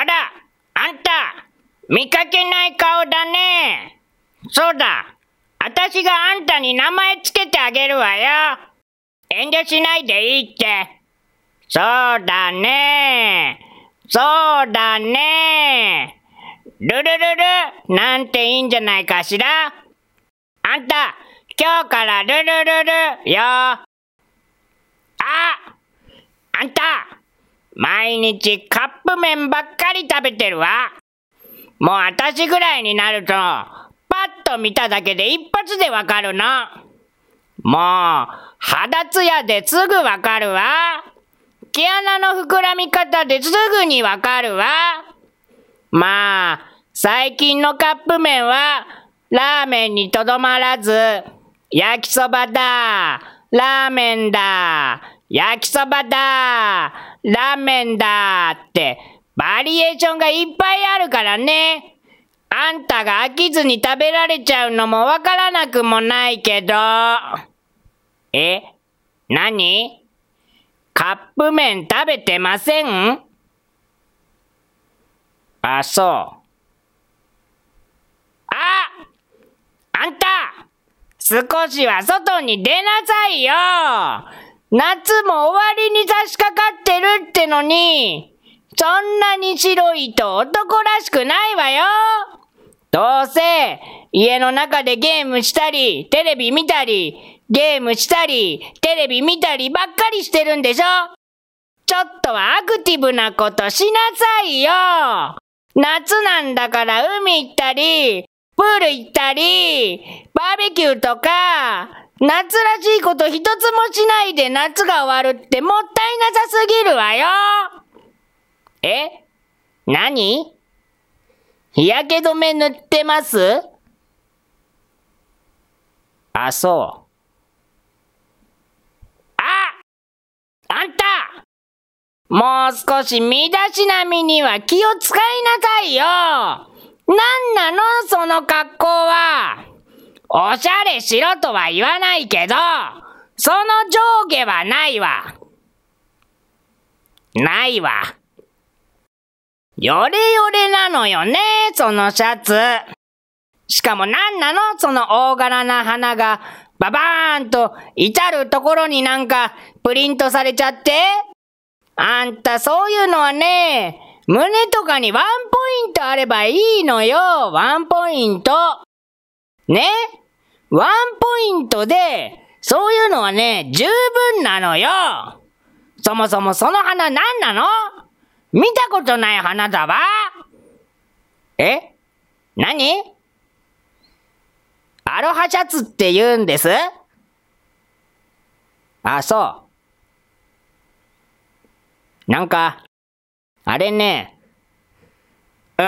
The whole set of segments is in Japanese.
あら、あんた見かけない顔だね。そうだ。私があんたに名前つけてあげるわよ。遠慮しないでいいって。そうだね。そうだね。ルルルルなんていいんじゃないかしら。あんた、今日からルルルルよ。ああんた毎日カップ麺ばっかり食べてるわ。もう私ぐらいになると、パッと見ただけで一発でわかるの。もう、肌ツヤですぐわかるわ。毛穴の膨らみ方ですぐにわかるわ。まあ、最近のカップ麺は、ラーメンにとどまらず、焼きそばだ、ラーメンだ、焼きそばだ、ラーメンだって、バリエーションがいっぱいあるからね。あんたが飽きずに食べられちゃうのもわからなくもないけど。え何？カップ麺食べてません？あ、そう。ああんた少しは外に出なさいよ夏も終わりに差し掛かってるってのに、そんなに白いと男らしくないわよ。どうせ、家の中でゲームしたり、テレビ見たり、ゲームしたり、テレビ見たりばっかりしてるんでしょ。ちょっとはアクティブなことしなさいよ。夏なんだから海行ったり、プール行ったり、バーベキューとか、夏らしいこと一つもしないで夏が終わるってもったいなさすぎるわよ。え？何？日焼け止め塗ってます？あ、そう。あ！あんた！もう少し身だしなみには気を使いなさいよ。なんなの？その格好は。おしゃれしろとは言わないけど、その上下はないわ。ないわ。ヨレヨレなのよね、そのシャツ。しかもなんなの？その大柄な花が、ババーンと至るところになんかプリントされちゃって。あんたそういうのはね、胸とかにワンポイントあればいいのよ、ワンポイント。ねワンポイントで、そういうのはね、十分なのよ。そもそもその花何なの？見たことない花だわ。え？何？アロハシャツって言うんです？あ、そう。なんか、あれね、う、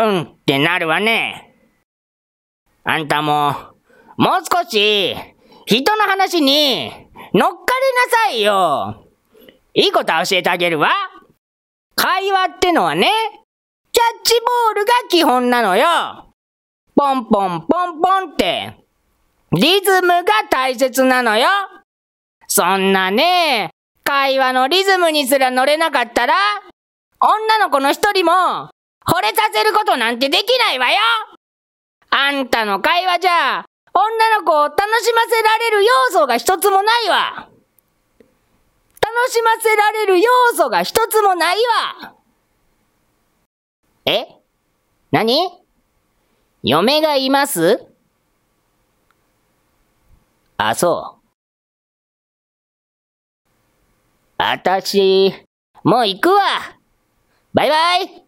うんってなるわね。あんたも、もう少し、人の話に乗っかりなさいよ。いいこと教えてあげるわ。会話ってのはね、キャッチボールが基本なのよ。ポンポンポンポンって、リズムが大切なのよ。そんなね、会話のリズムにすら乗れなかったら、女の子の一人も、惚れさせることなんてできないわよあんたの会話じゃ、女の子を楽しませられる要素が一つもないわ。楽しませられる要素が一つもないわ。え？何？嫁がいます？あ、そう。あたし、もう行くわ。バイバイ。